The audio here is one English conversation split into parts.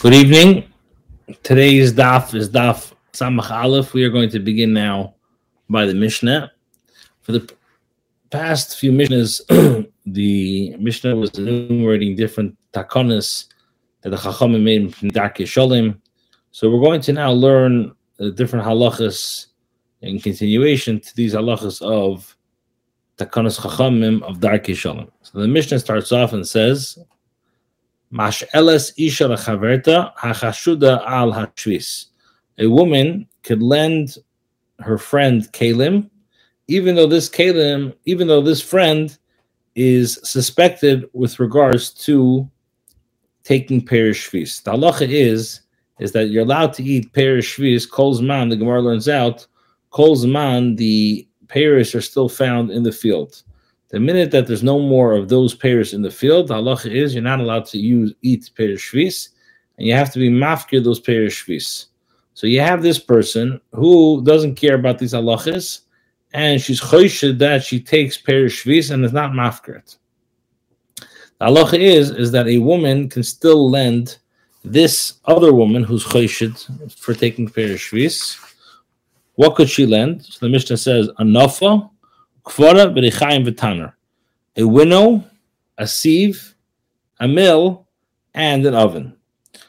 Good evening. Today's daf is daf Samach Aleph. We are going to begin now by the Mishnah. For the past few Mishnahs, the Mishnah was enumerating different takonas that the Chachamim made from Darkei Sholem. So we're going to now learn the different halachas in continuation to these halachas of takonas Chachamim of Darkei Sholem. So the Mishnah starts off and says, Mash'eles isha chaverta hachashuda al hashvis. A woman could lend her friend kalim, even though this kalim, even though this friend is suspected with regards to taking perish shvis. The halacha is is that you're allowed to eat perish shvis. Kol zman, the Gemara learns out. Kol zman, the perish are still found in the field. The minute that there's no more of those pears in the field, the halacha is you're not allowed to use eat pears shvis, and you have to be mafkir those pears shvis. So you have this person who doesn't care about these halachas, and she's choshid that she takes pears shvis and is not mafkir The halacha is is that a woman can still lend this other woman who's choshid for taking pears shvis. What could she lend? So the Mishnah says a nafa Kvara v'richaim v'taner. A winnow, a sieve, a mill, and an oven.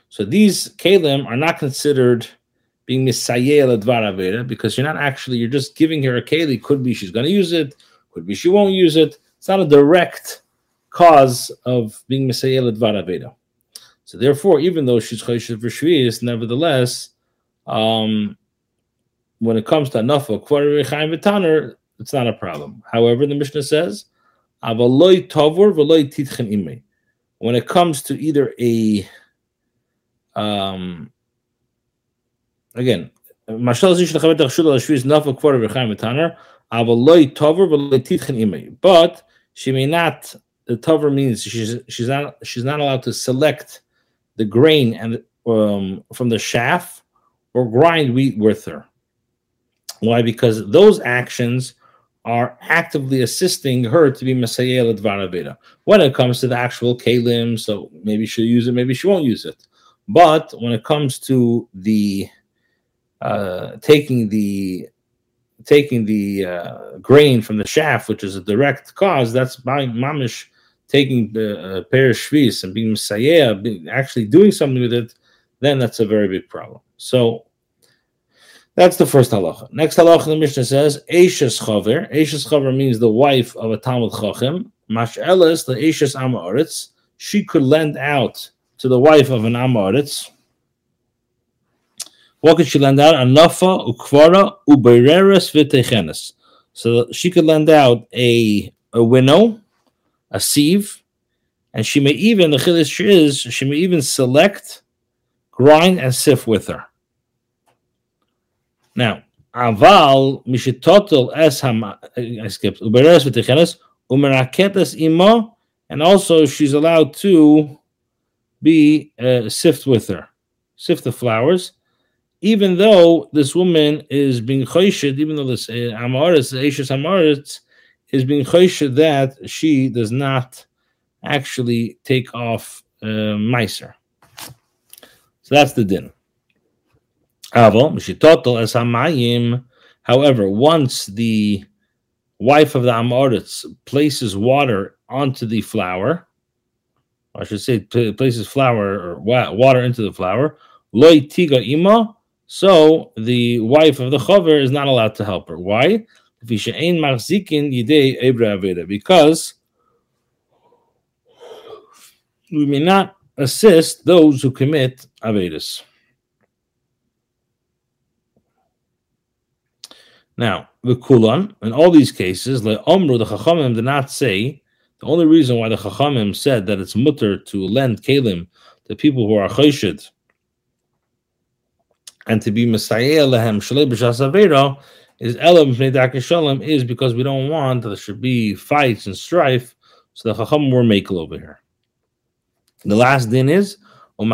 So these kalim are not considered being misayel advar because you're not actually you're just giving her a keli. Could be she's going to use it. Could be she won't use it. It's not a direct cause of being misayel advar. So therefore, even though she's choshev for nevertheless, um, when it comes to anafa kvar v'chaim v'taner, it's not a problem. However, the Mishnah says, when it comes to either a um again but she may not the tover means she's she's not she's not allowed to select the grain and um, from the shaft or grind wheat with her. Why? Because those actions are actively assisting her to be Masayel Dvaraveda. When it comes to the actual Kalim, so maybe she'll use it, maybe she won't use it. But when it comes to the uh, taking the taking the uh, grain from the shaft, which is a direct cause, that's by mamish taking the uh, pair of shvis and being messiah, actually doing something with it, then that's a very big problem. So that's the first halacha. Next halacha, the Mishnah says, Eishes chaver. Eishes chaver means the wife of a Talmud Chachim. Mash'eles, the Eishes Amaretz. She could lend out to the wife of an Amaretz. What could she lend out? Anafa, ukvara, ubereres, v'techenes. So she could lend out a, a winnow, a sieve, and she may even, the chiddush is, she may even select, grind, and sift with her. Now, aval mishitotel es ham I skipped uberes v'techenes umeraketes imo, and also she's allowed to be uh, sift with her, sift the flowers, even though this woman is being choshid, even though this uh, amaris, Ashes amaris, is being choshid that she does not actually take off uh, miser. So that's the din. However, once the wife of the Amoritz places water onto the flour, I should say places flour or water into the flour, loy tiga ima, so the wife of the chover is not allowed to help her. Why? Because we may not assist those who commit avedis. Now, the kulan, in all these cases, the omru, the chachamim did not say, the only reason why the chachamim said that it's mutter to lend kalim to people who are chayshid and to be messiah lehem shalei b'shas is elam shalom is because we don't want there should be fights and strife. So the chachamim were makel over here. The last din is, we're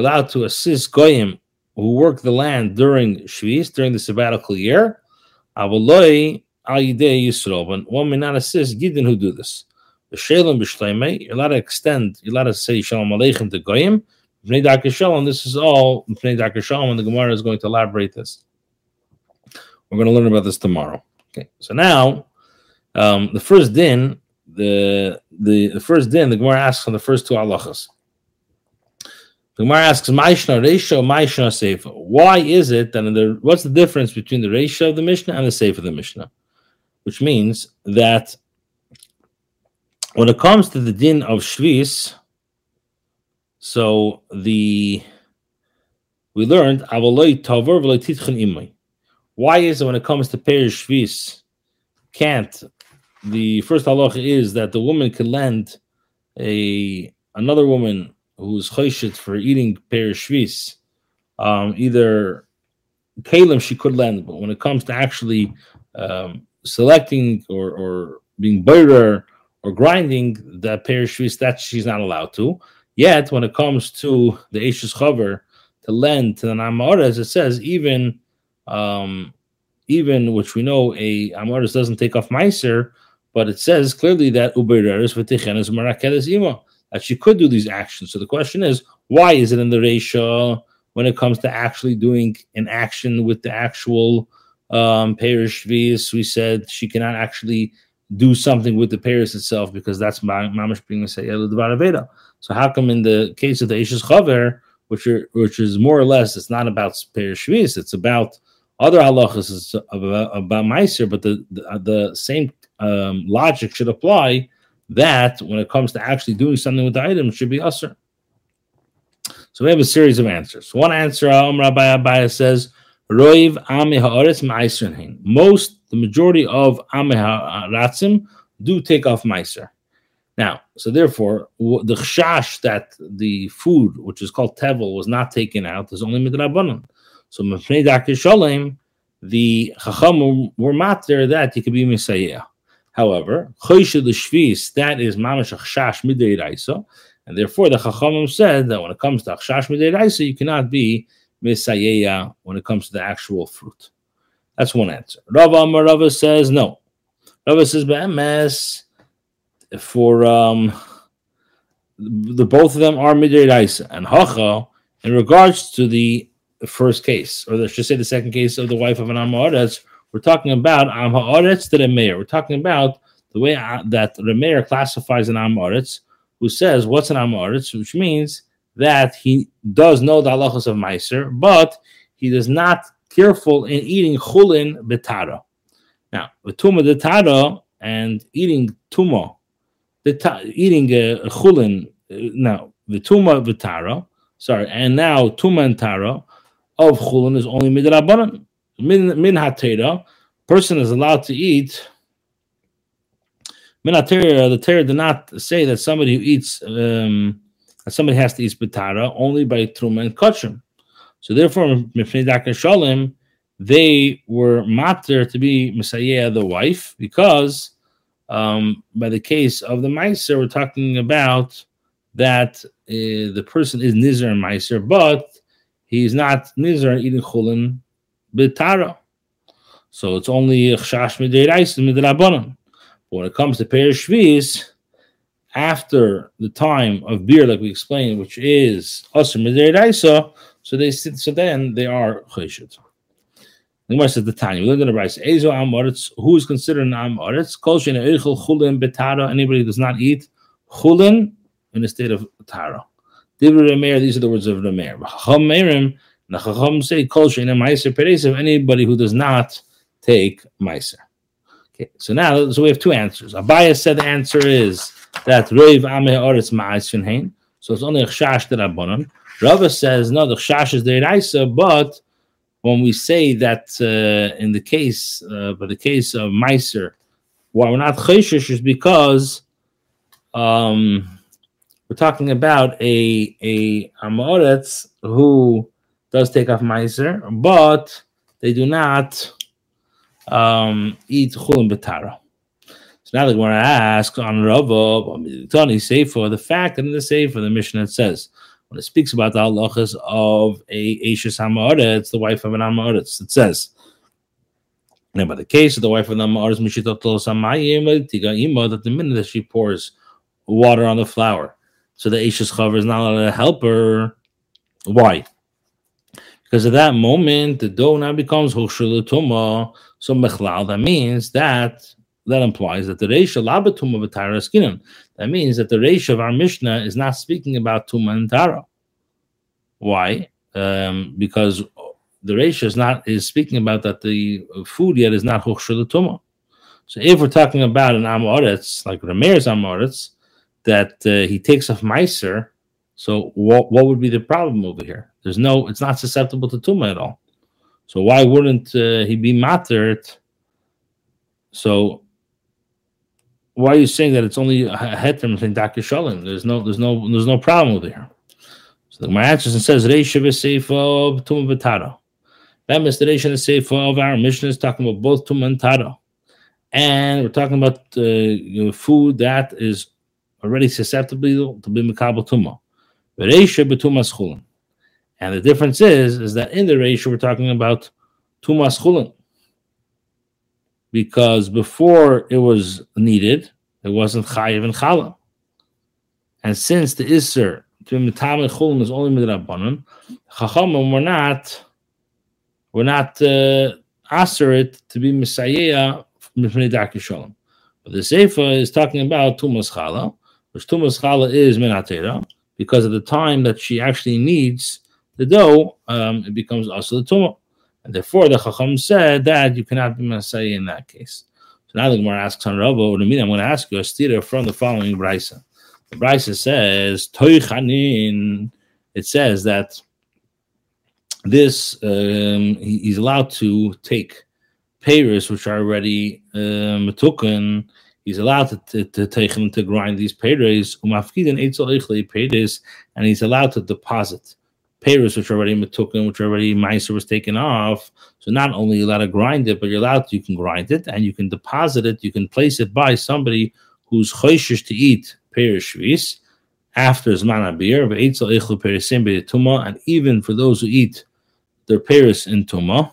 allowed to assist goyim who work the land during Shvis, during the sabbatical year, Avaloi al Yisrael, but one may not assist Gidin who do this. The Shalom B'Shleimei, you're allowed to extend, you're allowed to say Shalom Aleichem to Goyim. B'nei Darkei Shalom, this is all B'nei Darkei Shalom, and the Gemara is going to elaborate this. We're going to learn about this tomorrow. Okay, so now um, the first din, the, the the first din, the Gemara asks on the first two halachas. The Gemara asks, "Ma'ishna Reisha, Ma'ishna Seifa." Why is it that the what's the difference between the Reisha of the Mishnah and the Seifa of the Mishnah? Which means that when it comes to the din of Shvis, so the we learned Avaloi Tavar Imay. Why is it when it comes to Perish Shvis, can't the first halacha is that the woman can lend a another woman who's choshit for eating per shvis, um, either kalim she could lend, but when it comes to actually um, selecting or, or being butter or grinding that per shvis, that she's not allowed to. Yet, when it comes to the Ashes Chaver to lend to the Namaras, it says even um, even which we know a Amaris doesn't take off Meiser, but it says clearly that Ubereris v'tichenes marakedes ima that she could do these actions. So the question is, why is it in the ratio when it comes to actually doing an action with the actual um, Perish Shvis? We said she cannot actually do something with the Paris itself because that's mamish being Veda. So how come in the case of the Ishes Chaver, which are which is more or less, it's not about Perish Shvis, it's about other halachas is about, about Meiser, but the, the, the same um, logic should apply that when it comes to actually doing something with the item, should be usher. So we have a series of answers. One answer, um, Rabbi Abaya says, Roiv Most, the majority of Ame Haratzim do take off Meiser. Now, so therefore, the chash that the food, which is called tevel, was not taken out, is only midrabanan. So Mepnei Darkei Shalom, the Chacham were matter that you could be Messiah. However, Choyshe Shvis, that is Mamash Achshash Midei Raisa, and therefore the Chachamim said that when it comes to Achshash Midei Raisa, you cannot be Messiah when it comes to the actual fruit. That's one answer. Rava Amar Rava says no. Rava says Be'emes for um the both of them are Midei Raisa and Hacha in regards to the first case, or let's just say the second case of the wife of an Amaretz, we're talking about Am Haaretz to the mayor. We're talking about the way that the mayor classifies an Amaretz, who says what's an Amaretz, which means that he does know the halachas of Meiser, but he is not careful in eating chulin betara. Now, with tuma detara and eating tuma, eating uh, chulin, uh, now the tuma betara, sorry, and now tuma and tara of chulin is only midrabanan. Min min hatera, person is allowed to eat. Min hatera, the Torah did not say that somebody who eats um, somebody has to eat betara only by truma and kachim. So therefore, mifnei dakar shalim, they were matter to be Messiah, the wife, because um, by the case of the Meiser, we're talking about that uh, the person is Nizar and Meiser, but he's not nizar eating chulin b'tara. So it's only chash midiraisa midrabanan. But when it comes to perish shvis, after the time of beer, like we explained, which is asr midiraisa, so they so then they are cheshit. The Gemara says the Tanya. We learned in the rice. Ezo amoritz. Who is considered an amoritz? Kol shein eichel chulin betara. Anybody who does not eat chulin in a state of tara. Divrei these are the words of Rameir. Chamerim, Nachacham say, Kol Sheina Meiser Peresev, anybody who does not take Meiser. Okay, so now, so we have two answers. Abaya said the answer is that Reiv Ameh Oretz Ma'asin Hain, so it's only a Chash that Rabbanon. Rava says, no, the Chash is the Raisa, but when we say that uh, in the case, uh, but the case of Meiser, why we're not Cheshish is because um, we're talking about a a amoretz who does take off meiser, but they do not um, eat chulin betara. So now they're going to ask on Rava, Tony safe for the fact and the Sefer, the Mishnah it says, when it speaks about the halachas of a Ashes Hamoretz, the wife of an Hamoretz, it says, And by the case of the wife of the Ma'ar's Mishitotos Tiga that the minute that she pours water on the flour, so the Ashes Chaver is not allowed to help her. Why? Because at that moment, the dough now becomes Hoshul So Mechlal, that means that that implies that the ratio labatuma v'tara skinan. That means that the ratio of our Mishnah is not speaking about tuma and tara. Why? Um, because the ratio is not is speaking about that the food yet is not tuma. So if we're talking about an amoritz like Ramir's amoritz, that uh, he takes off meiser, so what what would be the problem over here? There's no, it's not susceptible to tuma at all. So why wouldn't uh, he be matered? So why are you saying that it's only a heter in Darkei Shalom? There's no, there's no, there's no problem over here. So answers and says Reisha v'Seifa Tum v'Tara. That the Reisha v'Seifa of our mission is talking about both Tum and Tara, and we're talking about uh, food that is already susceptible to be Mikabel Tuma. Reisha b'Tumas Chulin. And the difference is, is that in the ratio we're talking about Tumas Chulin because before it was needed, it wasn't chayiv and chala. And since the iser to mitam chulim is only midrabanan, chachamim were not were not uh, it to be messiah mipnei darkei But the seifa is talking about tumas chala, which tumas chala is minatera, because at the time that she actually needs the dough, um, it becomes also the tumah. And therefore, the Chacham said that you cannot be Messiah in that case. So now the Gemara asks on Rabba, what do you mean? I'm going to ask you a stira from the following Brisa. The Brisa says, Toichanin. It says that this, um, he, he's allowed to take payers which are already um, He's allowed to, to, to take them to grind these payers, um, and he's allowed to deposit payers which are already matukin, which are already miser was taken off. So not only you allowed to grind it, but you're allowed to, you can grind it and you can deposit it, you can place it by somebody who's choishish to eat payers shvis after Zman beer, and even for those who eat their payers in Tuma,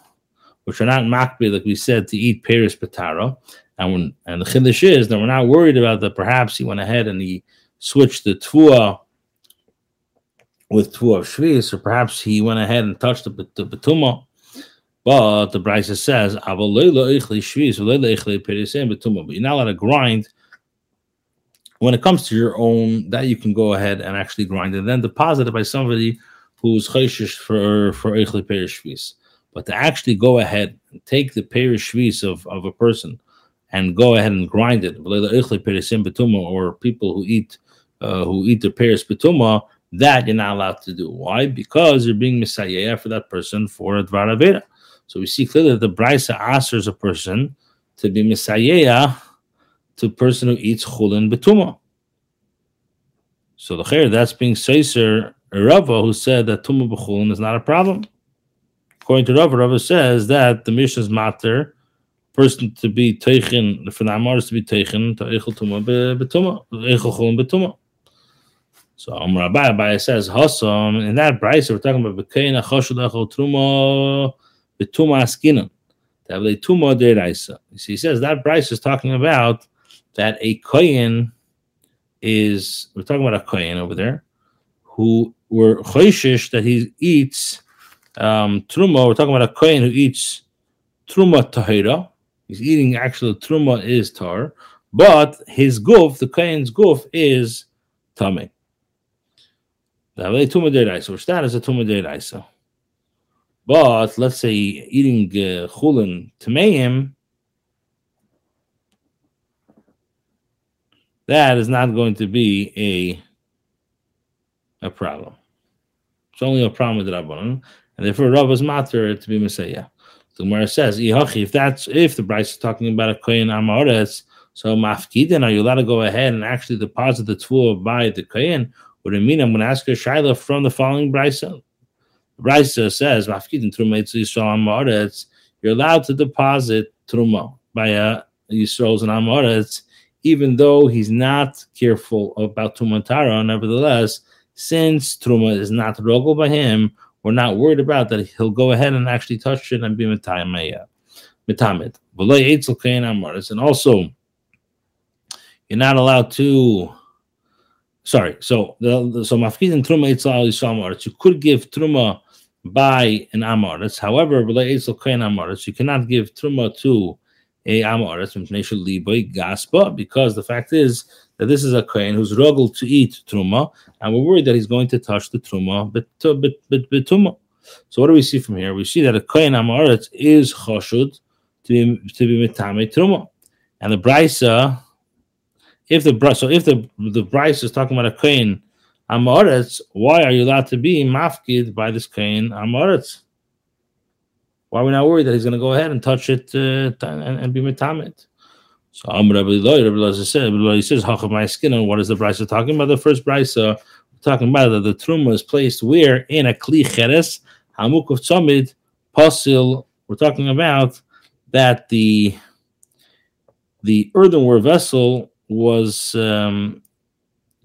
which are not makbi, like we said, to eat payers patara. And when and the chiddush is that we're not worried about that. Perhaps he went ahead and he switched the tvua with two of Shvis, or perhaps he went ahead and touched the, the Betuma. But the Brisa says, but you're not allowed to grind. When it comes to your own, that you can go ahead and actually grind and then deposit it by somebody who's chayshish for for Eichli Shvis. But to actually go ahead and take the Perish Shvis of, of a person and go ahead and grind it, or people who eat uh, who eat the Perish Betuma, that you're not allowed to do. Why? Because you're being Messiah for that person for Dvar Avera. So we see clearly that the Brisa asks a person to be Messiah to a person who eats Chulin Betuma. So the Khair, that's being Seiser Rava, who said that Tumah Bechulin is not a problem. According to Rava, Rava says that the Mishnah's matter, person to be taken, for the Amar is to be taken to Eichel Tumah Betuma, Eichel Chulin Betuma. So um, Rabbi Abai says Hasam in that Bryce we're talking about Bekaina Choshudachol Truma Betuma Askinan. That a Tuma Deraisa. You see, he says that Bryce is talking about that a Kohen is we're talking about a Kohen over there who were choishish that he eats um, truma. We're talking about a kohen who eats truma tahira. He's eating actually truma is tar, but his goof, the kohen's goof, is tummy. The Havei Tuma Deraisa, which that is a Tuma Deraisa. But let's say eating uh, chulin tameim, that is not going to be a a problem. It's only a problem with Rabbanon, and therefore Rabba's matter to be Messiah. The Gemara says, if that's if the Bryce is talking about a kohen amoretz, so mafkidin, are you allowed to go ahead and actually deposit the tool by the kohen, what do you mean? I'm going to ask a Shaila from the following Brisa. Brisa says, you're allowed to deposit Truma by a Yisrael's and Amoretz, even though he's not careful about Tumantara. Nevertheless, since Truma is not rogel by him, we're not worried about that. He'll go ahead and actually touch it and be mitamid. And also, you're not allowed to. Sorry, so the, the so mafkid and truma itzal You could give truma by an amoritz. However, you cannot give truma to a amoritz gaspa because the fact is that this is a kohen who's ruggled to eat truma, and we're worried that he's going to touch the truma betuma. So what do we see from here? We see that a kohen amoritz is choshud to be to be mitame truma, and the brisa. If the so if the the brisa is talking about a kohen Amoritz, why are you allowed to be mafkid by this kain Amoritz? Why are we not worried that he's going to go ahead and touch it uh, and, and, be metamit? So Amr Rabbi Rabbi said, he says, "Hacham my skin." And what is the brisa talking about? The first brisa talking about that the truma is placed where in a kli cheres hamuk of tzomid pasil. We're talking about that the the earthenware vessel was um,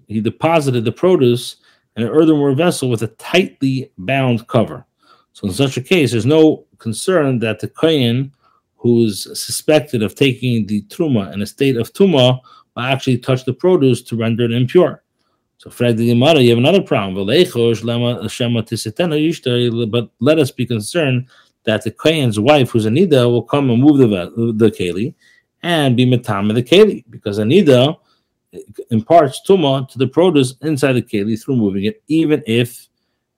he deposited the produce in an earthenware vessel with a tightly bound cover. So in such a case, there's no concern that the kohen who's suspected of taking the truma in a state of tuma will actually touch the produce to render it impure. So Fred the Gemara, you have another problem. But let us be concerned that the kohen's wife, who's Anida, will come and move the the keli and be metame the keli because Anida imparts tuma to the produce inside the keli through moving it, even if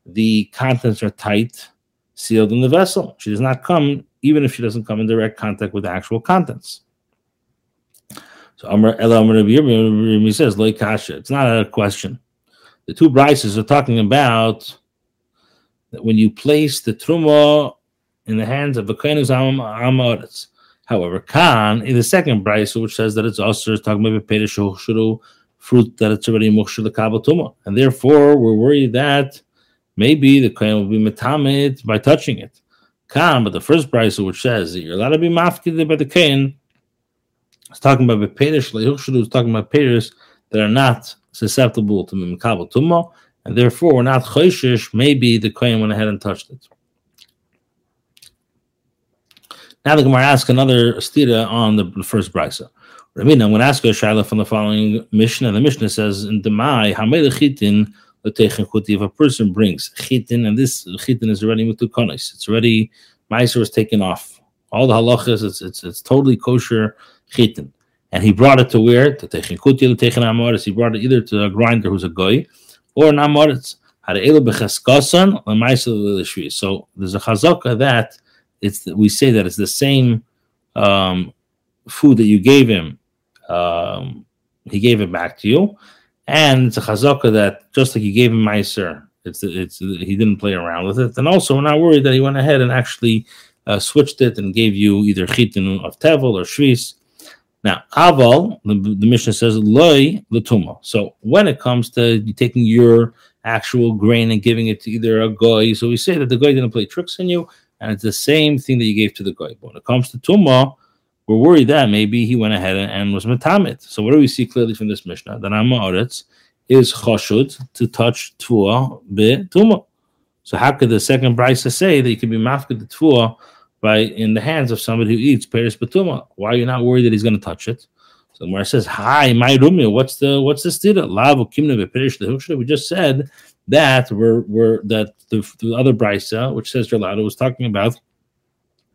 the contents are tight, sealed in the vessel. She does not come, even if she doesn't come in direct contact with the actual contents. So Amr he says, kasha. It's not a question. The two brises are talking about that when you place the truma in the hands of a kohen amaretz, However, Khan in the second brisa, which says that it's also talking about shuru fruit that it's already mukhshul kabatuma, and therefore we're worried that maybe the kohen will be metamid by touching it. Khan, but the first brisa, which says that you're allowed to be mafkid by the kohen, it's talking about bepedish lehushulu, is talking about pedish that are not susceptible to mimkabatuma, and therefore we're not choishish. Maybe the kohen went ahead and touched it. Now the Gemara asks another stira on the first brisa. Mean, I'm going to ask you a shaila from the following Mishnah. The Mishnah says in Demai, Hamele Chitin, if a person brings chitin, and this chitin is already mutukonis, it's already Meiser was taken off. All the halachas, it's, it's it's totally kosher chitin. And he brought it to where? To techen kuti, to techen amoritz. He brought it either to a grinder who's a goy or an amoritz. So there's a chazaka that it's we say that it's the same um, food that you gave him. Um, he gave it back to you, and it's a chazaka that just like you gave him meiser, it's it's he didn't play around with it, and also we're not worried that he went ahead and actually uh, switched it and gave you either chitin of tevel or shvis. Now, aval, the, the Mishnah says loy latuma. So when it comes to taking your actual grain and giving it to either a goy, so we say that the goy didn't play tricks on you, and it's the same thing that you gave to the goy. But when it comes to tumah, we're worried that maybe he went ahead and, and was metamit. So what do we see clearly from this mishnah? That Amaretz is choshud to touch tua be tumah. So how could the second brisa say that you can be mafked the tua by in the hands of somebody who eats peris betuma? Why are you not worried that he's going to touch it? So it says, "Hi, my rumia, what's the what's the stira? The We just said that we're, we're that the, the other brisa, which says Jalada, was talking about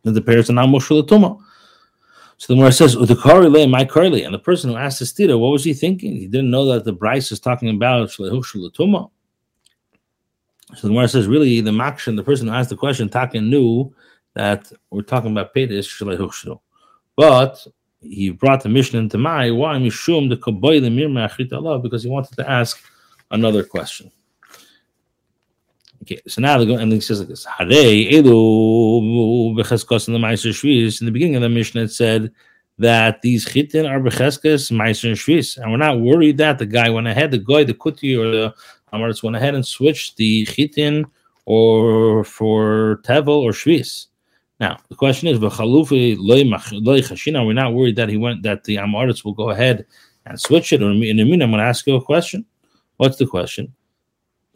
that the parents are not mushalatuma. So the Gemara says, "Utakari my curly," and the person who asked the stira, what was he thinking? He didn't know that the brisa is talking about shalatuma. So the Gemara says, really, the makshan, the person who asked the question, Takin knew that we're talking about pedis shalahushlu, but he brought the mission into my why mishum the kaboy the mir Allah because he wanted to ask another question. Okay, so now they go and he says like this. In the beginning of the mission, it said that these chitin are becheskes meiser and shvis, and we're not worried that the guy went ahead, the guy, the kuti, or the amaretz went ahead and switched the chitin or for tevel or shvis. Now the question is, v'chalufi loy chashina. we're not worried that he went that the amaretz will go ahead and switch it. Or in a minute, I'm going to ask you a question. What's the question?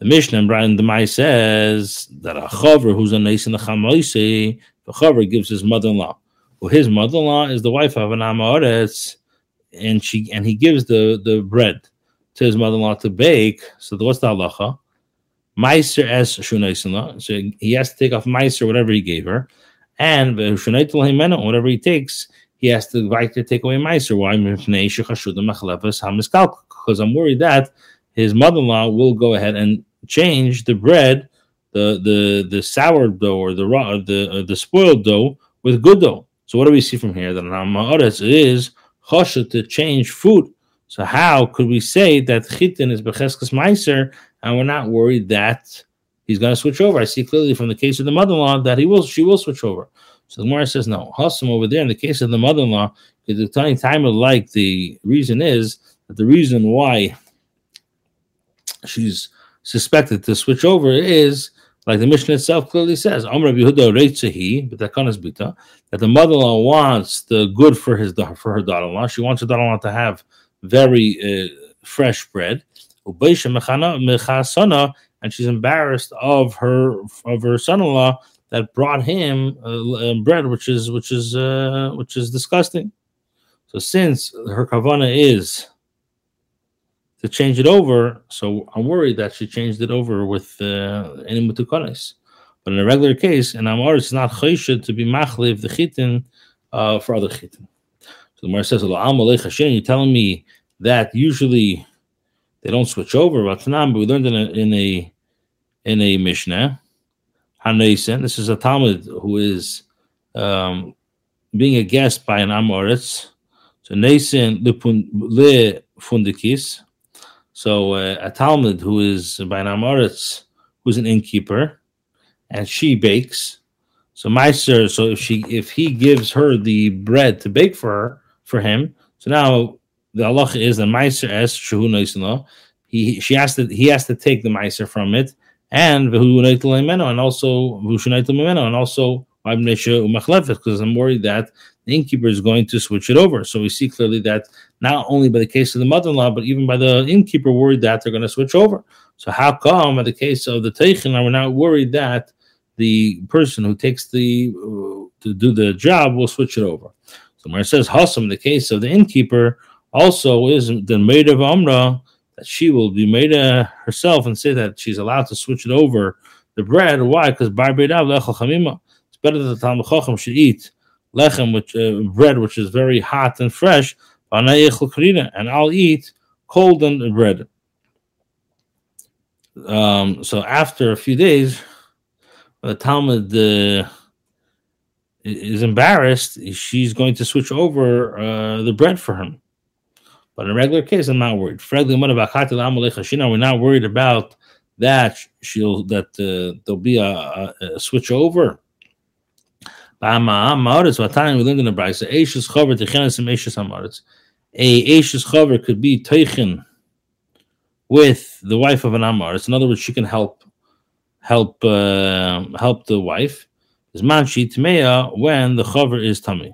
The Mishnah Brian the Mai says that a chaver who's a nice in the chamoise, the chaver gives his mother-in-law Well, his mother-in-law is the wife of an Amoretz, and she and he gives the the bread to his mother-in-law to bake. So what's the halacha? Meiser es shunaisinla. So he has to take off meiser, whatever he gave her, and whatever he takes, he has to invite to take away meiser. Why? Because I'm worried that his mother-in-law will go ahead and change the bread, the the the sour dough or the raw the uh, the spoiled dough with good dough. So what do we see from here? That Ramaoretz is choshet to change food. So how could we say that chitin is becheskes meiser, and we're not worried that he's going to switch over? I see clearly from the case of the mother-in-law that he will, she will switch over. So the Gemara says no. Hassam over there in the case of the mother-in-law, because the tiny time of like the reason is that the reason why she's suspected to switch over is like the mission itself clearly says, that the mother-in-law wants the good for his for her daughter-in-law. She wants her daughter-in-law to have very uh, fresh bread. And she's embarrassed of her of her son-in-law that brought him uh, bread, which is which is uh, which is disgusting. So since her kavana is to change it over. So I'm worried that she changed it over with uh, any. But in a regular case, and Amar, it's not chayshed to be machliv the chitin uh, for other chitin. So the Gemara says, you're telling me that usually they don't switch over. But we learned in a in a, in a Mishnah, Hanaisen. This is a Talmud who is um, being a guest by an Amoritz. So Naisen le fundikis. So uh, a Talmud who is by an Amoritz, who's an innkeeper, and she bakes. So Meiser, so if she if he gives her the bread to bake for her for him, so now the Allah is the Meiser es shehu He she has to he has to take the Meiser from it, and and also and also because I'm worried that the innkeeper is going to switch it over. So we see clearly that not only by the case of the mother-in-law, but even by the innkeeper worried that they're going to switch over. So how come in the case of the teichin, we're not worried that the person who takes the uh, to do the job will switch it over? So it says Hassam, the case of the innkeeper also is the maid of Amra that she will be made herself and say that she's allowed to switch it over the bread. Why? Because it's better that the Talmud Chacham should eat lechem, which uh, bread which is very hot and fresh, and I'll eat cold and bread. Um, so after a few days, the Talmud uh, is embarrassed. She's going to switch over uh, the bread for him. But in a regular case, I'm not worried. We're not worried about that. She'll that uh, there'll be a, a, a switch over. We learned in the Brisa, Eishes Chaver Techenes Eishes Amaretz. A Eishes Chaver could be Teichen with the wife of an Amaretz. In other words, she can help help uh, help the wife. Is Manshi Tmeya when the Chaver is tummy.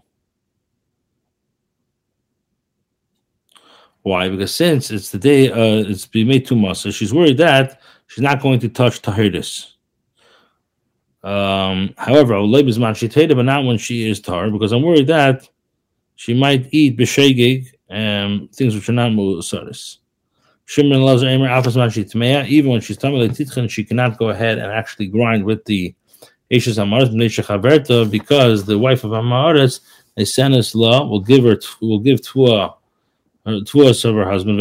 Why? Because since it's the day, uh, it's been made much, so she's worried that she's not going to touch Tahiris. Um, however, but not when she is tar, because I'm worried that she might eat b'shegig and things which are not musaris. Shimon Lazar Emer Alphas Tmeya, even when she's tamil titchen, she cannot go ahead and actually grind with the Eishes Amaretz because the wife of Amaretz, Esenes law, will give her will give Tua Tuas of her husband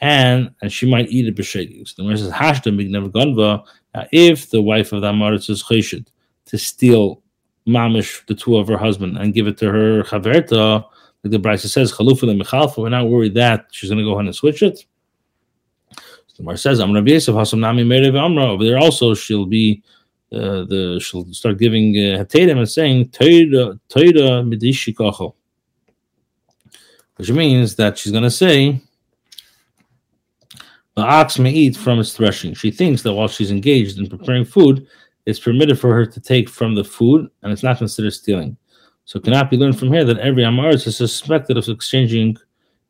and and she might eat it b'shegig. So the Gemara says Hashtem Bignev Gonva now, if the wife of the Amaretz is cheshit to steal mamish, the two of her husband, and give it to her chaverta, like the Brisa says, chalufa michalfa, we're not worried that she's going to go ahead and switch it. So the Mar says, I'm Amr Yosef Hasam Nami Merev Amra. Over there also, she'll be uh, the she'll start giving uh, and saying Toida Toida Midishi which means that she's going to say the ox may eat from its threshing. She thinks that while she's engaged in preparing food, it's permitted for her to take from the food, and it's not considered stealing. So it cannot be learned from here that every Amaris is suspected of exchanging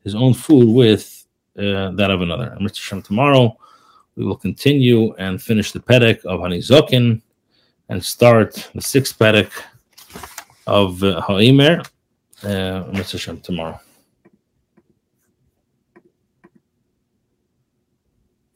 his own food with uh, that of another. And Mr. Shem, tomorrow we will continue and finish the Pedek of Hanizokin and start the sixth Pedek of uh, Ha'imer, uh, Mitzvah Shem tomorrow.